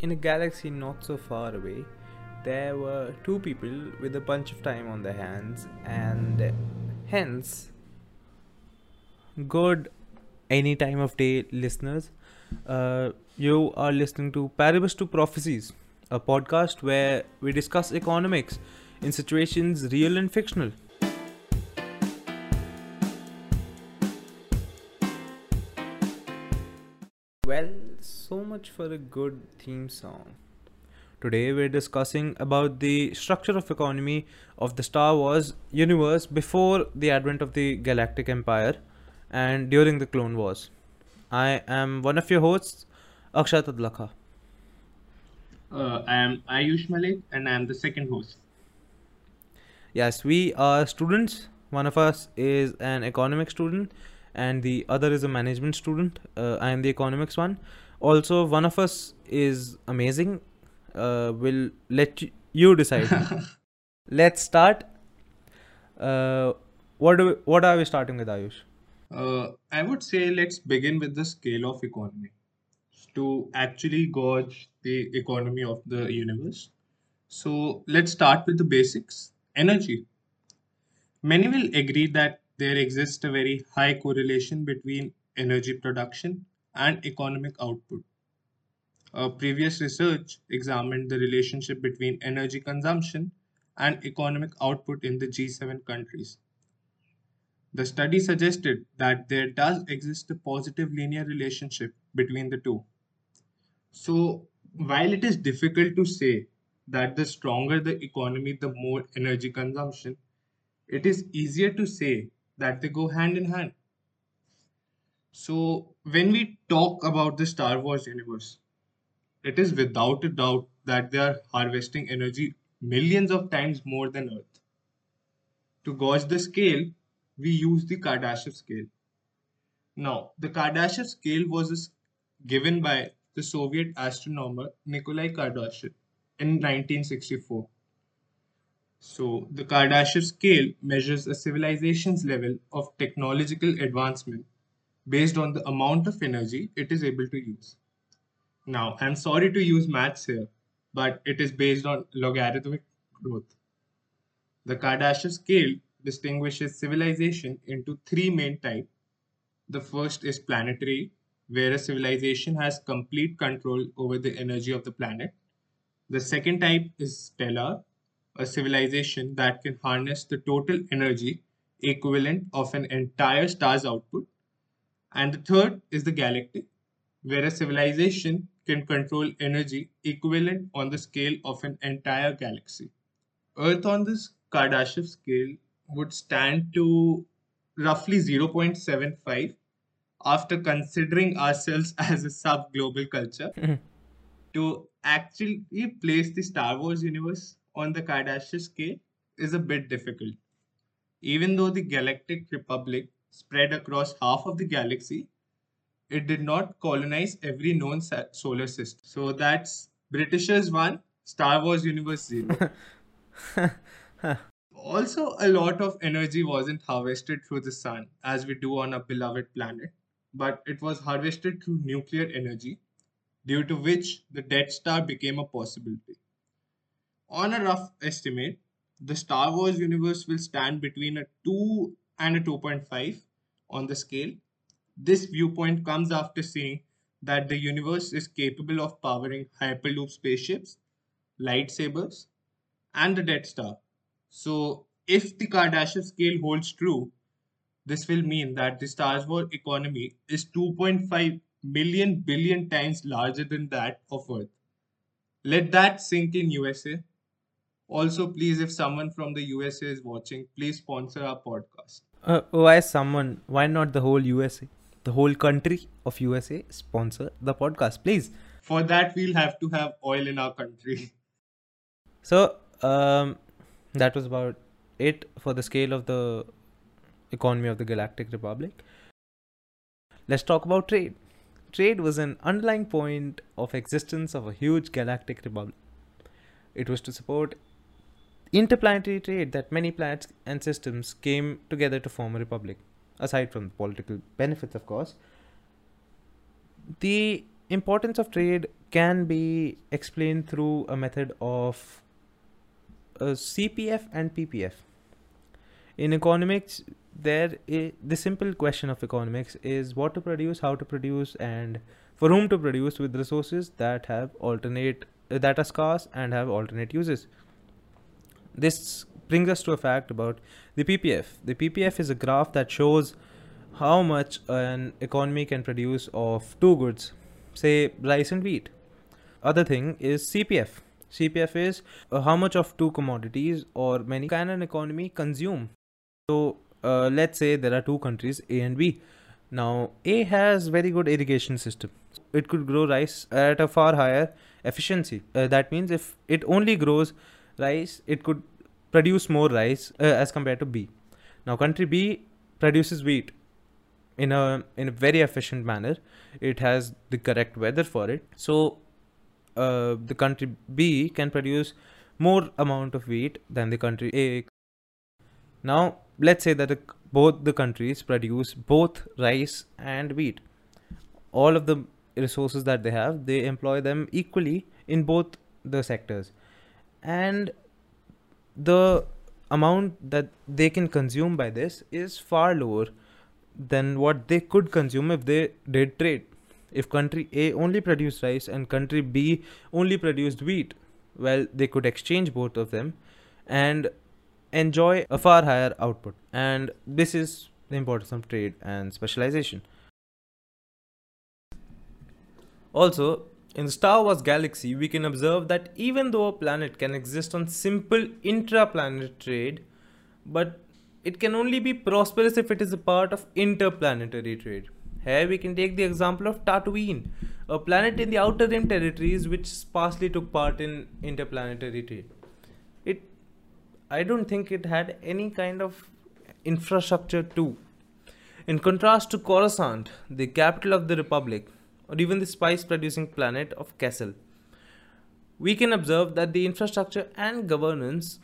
In a galaxy not so far away, there were two people with a bunch of time on their hands, and hence, good any time of day listeners, uh, you are listening to Paribus to Prophecies, a podcast where we discuss economics in situations real and fictional. Much for a good theme song. Today we're discussing about the structure of economy of the Star Wars universe before the advent of the Galactic Empire and during the Clone Wars. I am one of your hosts, Akshat Adlakha. Uh, I am Ayush Malik and I am the second host. Yes, we are students. One of us is an economics student and the other is a management student. Uh, I am the economics one. Also, one of us is amazing. Uh, will let you, you decide. Let's start. Uh, what do we, what are we starting with, Ayush? Uh, I would say let's begin with the scale of economy to actually gauge the economy of the universe. So let's start with the basics energy. Many will agree that there exists a very high correlation between energy production and economic output. Uh, previous research examined the relationship between energy consumption and economic output in the G7 countries. The study suggested that there does exist a positive linear relationship between the two. So, while it is difficult to say that the stronger the economy, the more energy consumption, it is easier to say that they go hand in hand. So, when we talk about the Star Wars universe, it is without a doubt that they are harvesting energy millions of times more than Earth. To gauge the scale, we use the Kardashev scale. Now, the Kardashev scale was given by the Soviet astronomer Nikolai Kardashev in 1964. So, the Kardashev scale measures a civilization's level of technological advancement based on the amount of energy it is able to use. Now, I'm sorry to use maths here, but it is based on logarithmic growth. The Kardashev scale distinguishes civilization into three main types. The first is planetary, where a civilization has complete control over the energy of the planet. The second type is stellar, a civilization that can harness the total energy equivalent of an entire star's output. And the third is the galactic, where a civilization can control energy equivalent on the scale of an entire galaxy. Earth on this Kardashev scale would stand to roughly 0.75 after considering ourselves as a sub global culture. Hmm. to actually place the Star Wars universe on the Kardashev scale is a bit difficult. Even though the Galactic Republic spread across half of the galaxy, it did not colonize every known solar system. So that's Britishers 1, Star Wars Universe 0. also, a lot of energy wasn't harvested through the sun as we do on our beloved planet, but it was harvested through nuclear energy, due to which the Death Star became a possibility. On a rough estimate, the Star Wars universe will stand between a 2 and a 2.5 on the scale. This viewpoint comes after seeing that the universe is capable of powering Hyperloop spaceships, lightsabers, and the Death Star. So, if the Kardashev scale holds true, this will mean that the Star Wars economy is 2.5 million billion times larger than that of Earth. Let that sink in, USA. Also, please, if someone from the USA is watching, please sponsor our podcast. Uh, why someone? Why not the whole USA? The whole country of USA sponsor the podcast, please. For that, we'll have to have oil in our country. So, um, that was about it for the scale of the economy of the Galactic Republic. Let's talk about trade. Trade was an underlying point of existence of a huge galactic republic. It was to support interplanetary trade that many planets and systems came together to form a republic. Aside from the political benefits, of course, the importance of trade can be explained through a method of uh, CPF and PPF. In economics, there the simple question of economics is what to produce, how to produce, and for whom to produce with resources that have alternate uh, that are scarce and have alternate uses. This brings us to a fact about the PPF. The PPF is a graph that shows how much an economy can produce of two goods, say rice and wheat. Other thing is CPF. CPF is uh, how much of two commodities or many can an economy consume. So uh, let's say there are two countries A and B. Now A has very good irrigation system. It could grow rice at a far higher efficiency. Uh, that means if it only grows rice, it could produce more rice uh, as compared to B. Now country B produces wheat in a in a very efficient manner. It has the correct weather for it. So uh, the country B can produce more amount of wheat than the country A. Now let's say that the, both the countries produce both rice and wheat. All of the resources that they have, they employ them equally in both the sectors, and the amount that they can consume by this is far lower than what they could consume if they did trade. If country A only produced rice and country B only produced wheat, well, they could exchange both of them and enjoy a far higher output. And this is the importance of trade and specialization. Also, in Star Wars galaxy, we can observe that even though a planet can exist on simple intra-planet trade, but it can only be prosperous if it is a part of interplanetary trade. Here we can take the example of Tatooine, a planet in the Outer Rim territories which sparsely took part in interplanetary trade. It, I don't think it had any kind of infrastructure too. In contrast to Coruscant, the capital of the Republic, or even the spice producing planet of Kessel, we can observe that the infrastructure and governance,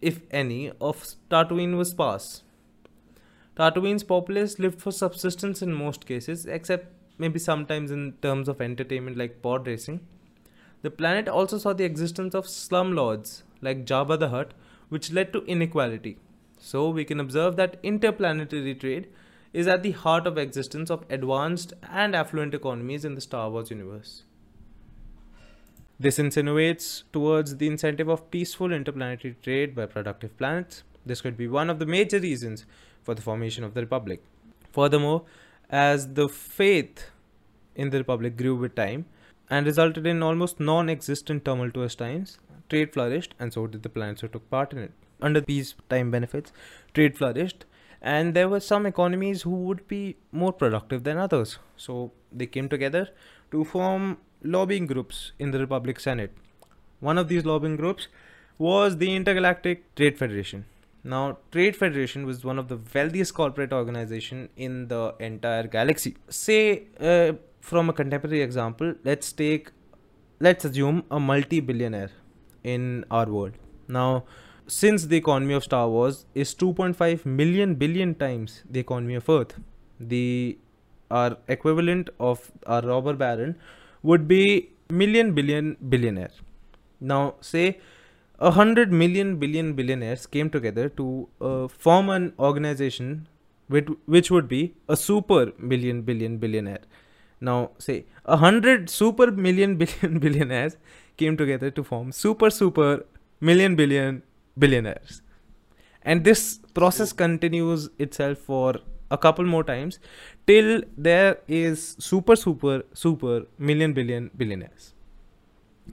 if any, of Tatooine was sparse. Tatooine's populace lived for subsistence in most cases, except maybe sometimes in terms of entertainment like pod racing. The planet also saw the existence of slum lords like Jabba the Hutt, which led to inequality. So we can observe that interplanetary trade is at the heart of existence of advanced and affluent economies in the Star Wars universe. This insinuates towards the incentive of peaceful interplanetary trade by productive planets. This could be one of the major reasons for the formation of the Republic. Furthermore, as the faith in the Republic grew with time and resulted in almost non existent tumultuous times, trade flourished, and so did the planets who took part in it. Under peacetime benefits, trade flourished, and there were some economies who would be more productive than others. So they came together to form lobbying groups in the Republic Senate. One of these lobbying groups was the Intergalactic Trade Federation. Now, Trade Federation was one of the wealthiest corporate organization in the entire galaxy. Say, uh, from a contemporary example, let's take, let's assume a multi-billionaire in our world. Now, since the economy of Star Wars is 2.5 million billion times the economy of Earth, the our equivalent of our robber baron would be million billion billionaire. Now, say a hundred million billion billionaires came together to uh, form an organization which, which would be a super million billion billionaire. Now, say a hundred super million billion billionaires came together to form super super million billion billionaires. And this process continues itself for a couple more times till there is super super super million billion billionaires.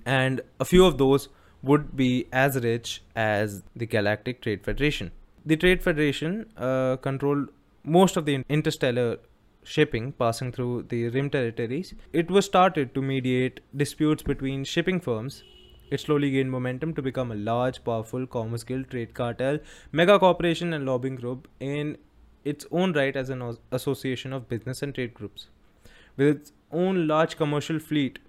And a few of those would be as rich as the Galactic Trade Federation. The Trade Federation uh, controlled most of the interstellar shipping passing through the rim territories. It was started to mediate disputes between shipping firms. It slowly gained momentum to become a large, powerful commerce guild, trade cartel, mega corporation, and lobbying group in its own right as an association of business and trade groups. With its own large commercial fleet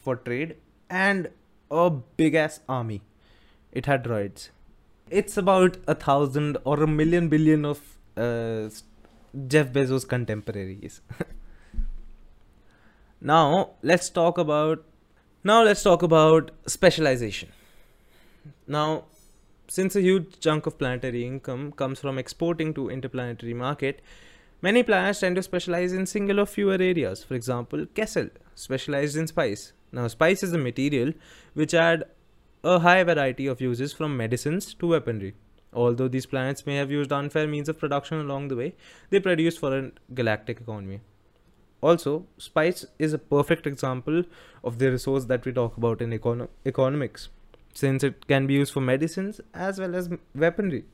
for trade and a big ass army. It had droids. It's about a thousand or a million billion of uh, Jeff Bezos' contemporaries. Now let's talk about now let's talk about specialization. Now, since a huge chunk of planetary income comes from exporting to interplanetary market, many planets tend to specialize in single or fewer areas. For example, Kessel specialized in spice. Now, spice is a material which had a high variety of uses from medicines to weaponry. Although these planets may have used unfair means of production along the way, they produced for a galactic economy. Also, spice is a perfect example of the resource that we talk about in econo- economics, since it can be used for medicines as well as weaponry.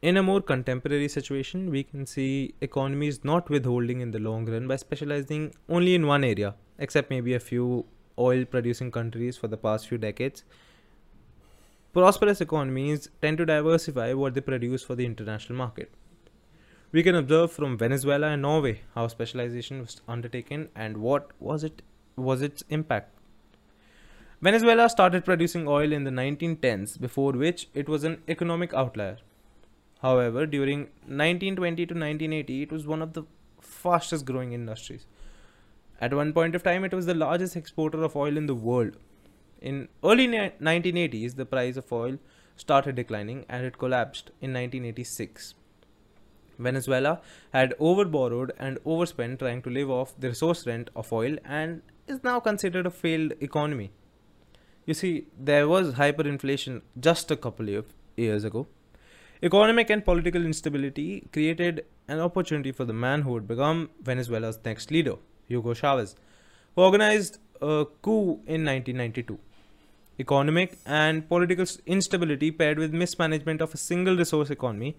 In a more contemporary situation, we can see economies not withholding in the long run by specializing only in one area, except maybe a few oil producing countries for the past few decades. Prosperous economies tend to diversify what they produce for the international market. We can observe from Venezuela and Norway how specialization was undertaken and what was it was its impact. Venezuela started producing oil in the 1910s, before which it was an economic outlier. However, during 1920 to 1980, it was one of the fastest growing industries. At one point of time, it was the largest exporter of oil in the world. In early 1980s, the price of oil started declining and it collapsed in 1986. Venezuela had overborrowed and overspent trying to live off the resource rent of oil and is now considered a failed economy. You see, there was hyperinflation just a couple of years ago. Economic and political instability created an opportunity for the man who would become Venezuela's next leader, Hugo Chavez, who organized a coup in 1992. Economic and political instability paired with mismanagement of a single resource economy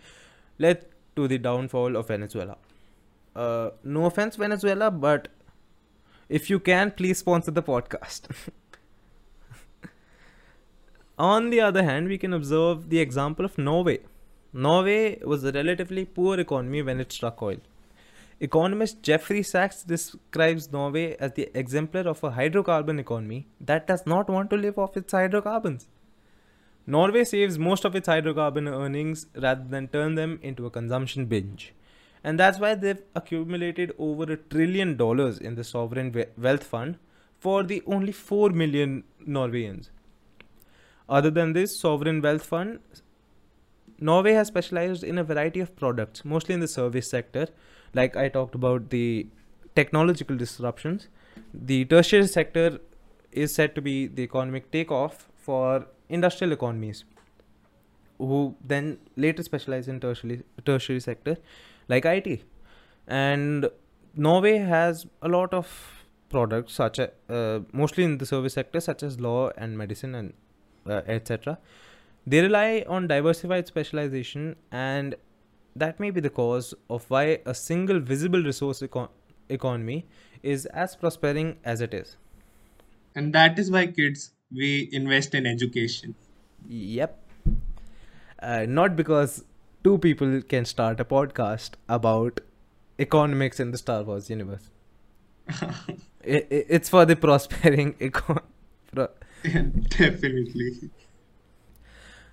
led to the downfall of Venezuela. Uh, no offense, Venezuela, but if you can, please sponsor the podcast. On the other hand, we can observe the example of Norway. Norway was a relatively poor economy when it struck oil. Economist Jeffrey Sachs describes Norway as the exemplar of a hydrocarbon economy that does not want to live off its hydrocarbons. Norway saves most of its hydrocarbon earnings rather than turn them into a consumption binge. And that's why they've accumulated over a trillion dollars in the sovereign wealth fund for the only 4 million Norwegians. Other than this sovereign wealth fund, Norway has specialized in a variety of products, mostly in the service sector. Like I talked about the technological disruptions. The tertiary sector is said to be the economic takeoff for industrial economies who then later specialize in tertiary tertiary sector like IT and Norway has a lot of products such as uh, mostly in the service sector such as law and medicine and uh, etc they rely on diversified specialization and that may be the cause of why a single visible resource eco- economy is as prospering as it is. And that is why kids we invest in education. Yep. Uh, not because two people can start a podcast about economics in the Star Wars universe. it, it, it's for the prospering econ. Pro- Definitely.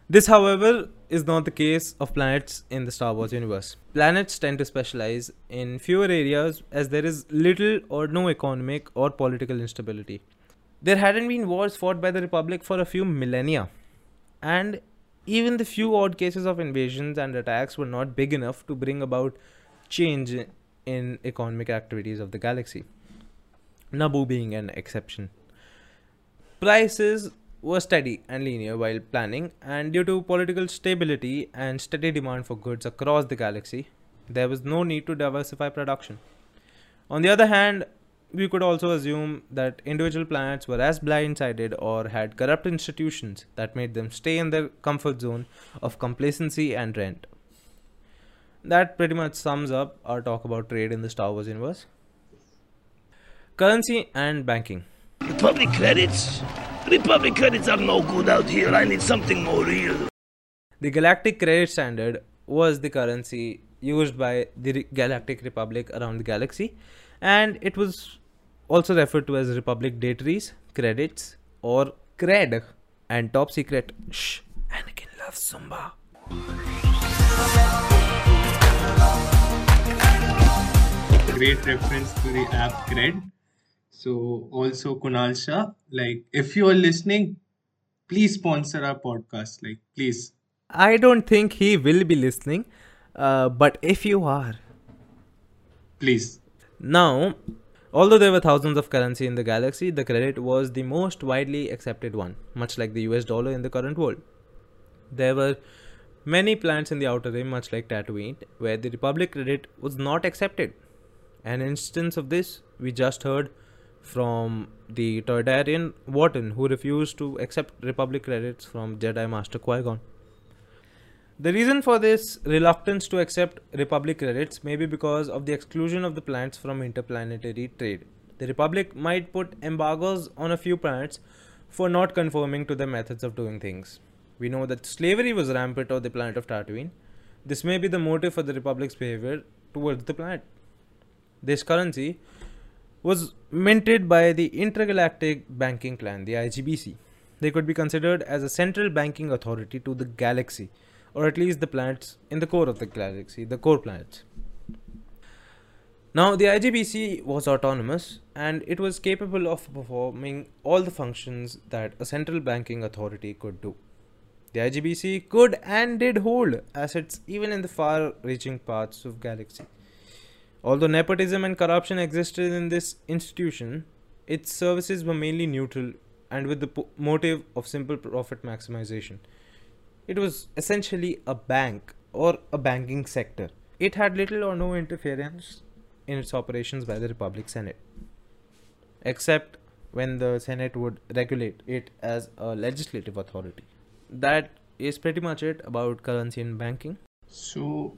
This, however, is not the case of planets in the Star Wars universe. Planets tend to specialize in fewer areas as there is little or no economic or political instability. There hadn't been wars fought by the Republic for a few millennia, and even the few odd cases of invasions and attacks were not big enough to bring about change in economic activities of the galaxy. Naboo being an exception. Prices were steady and linear while planning, and due to political stability and steady demand for goods across the galaxy, there was no need to diversify production. On the other hand, we could also assume that individual planets were as blindsided or had corrupt institutions that made them stay in their comfort zone of complacency and rent. That pretty much sums up our talk about trade in the Star Wars universe. Currency and banking. Republic credits? Republic credits are no good out here. I need something more real. The Galactic Credit Standard was the currency used by the Galactic Republic around the galaxy, and it was also referred to as Republic Dataries, Credits, or CRED, and top secret. Shh, Anakin loves Zumba. great reference to the app Cred. So also Kunal Shah, like if you are listening, please sponsor our podcast. Like please. I don't think he will be listening, uh, but if you are, Please. Now, although there were thousands of currency in the galaxy, the credit was the most widely accepted one, much like the US dollar in the current world. There were many planets in the outer rim, much like Tatooine, where the Republic credit was not accepted. An instance of this we just heard from the Toydarian Watto, who refused to accept Republic credits from Jedi Master Qui Gon. The reason for this reluctance to accept Republic credits may be because of the exclusion of the planets from interplanetary trade. The Republic might put embargoes on a few planets for not conforming to their methods of doing things. We know that slavery was rampant on the planet of Tatooine. This may be the motive for the Republic's behavior towards the planet. This currency was minted by the Intergalactic Banking Clan, the IGBC. They could be considered as a central banking authority to the galaxy or at least the planets in the core of the galaxy, the core planets. Now, the IGBC was autonomous and it was capable of performing all the functions that a central banking authority could do. The IGBC could and did hold assets even in the far reaching parts of galaxy. Although nepotism and corruption existed in this institution, its services were mainly neutral and with the motive of simple profit maximization. It was essentially a bank or a banking sector. It had little or no interference in its operations by the Republic Senate, except when the Senate would regulate it as a legislative authority. That is pretty much it about currency and banking. So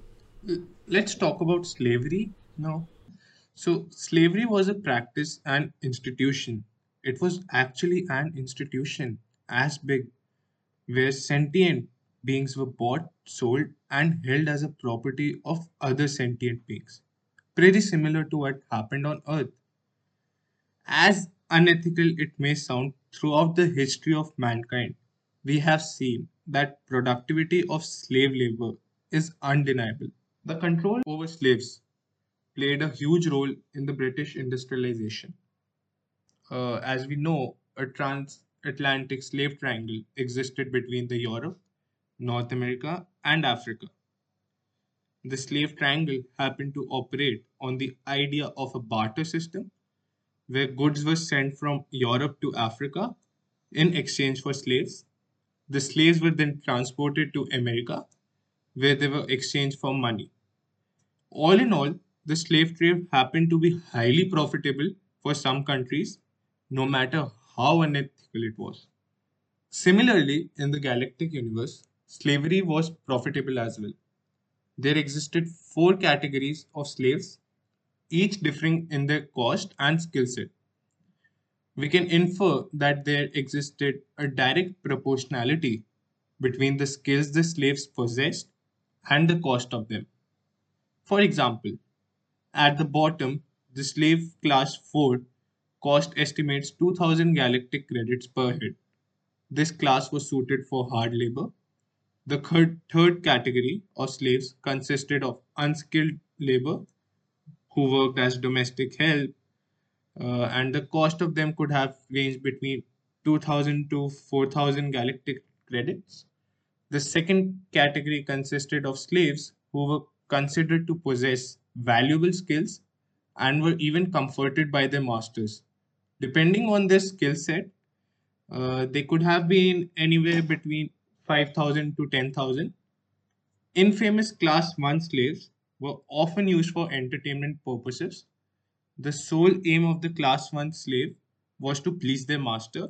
let's talk about slavery now. So slavery was a practice and institution. It was actually an institution as big where sentient beings were bought, sold, and held as a property of other sentient beings. Pretty similar to what happened on Earth. As unethical it may sound, throughout the history of mankind, we have seen that productivity of slave labor is undeniable. The control over slaves played a huge role in the British industrialization. Uh, as we know, a transatlantic slave triangle existed between the Europe, North America, and Africa. The slave triangle happened to operate on the idea of a barter system where goods were sent from Europe to Africa in exchange for slaves. The slaves were then transported to America where they were exchanged for money. All in all, the slave trade happened to be highly profitable for some countries, no matter how unethical it was. Similarly, in the galactic universe, slavery was profitable as well. There existed four categories of slaves, each differing in their cost and skill set. We can infer that there existed a direct proportionality between the skills the slaves possessed and the cost of them. For example, at the bottom, the slave class 4 cost estimates 2000 galactic credits per head. This class was suited for hard labor. The third, category of slaves consisted of unskilled labor who worked as domestic help, uh, and the cost of them could have ranged between 2000 to 4000 galactic credits. The second category consisted of slaves who were considered to possess valuable skills and were even comforted by their masters. Depending on their skill set, uh, they could have been anywhere between 5,000 to 10,000. Infamous class 1 slaves were often used for entertainment purposes. The sole aim of the class 1 slave was to please their master,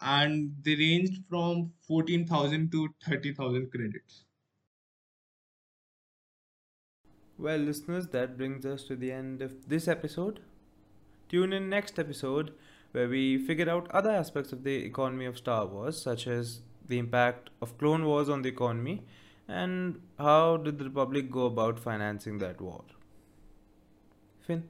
and they ranged from 14,000 to 30,000 credits. Well, listeners, that brings us to the end of this episode. Tune in next episode where we figure out other aspects of the economy of Star Wars, such as the impact of Clone Wars on the economy and how did the Republic go about financing that war. Finn.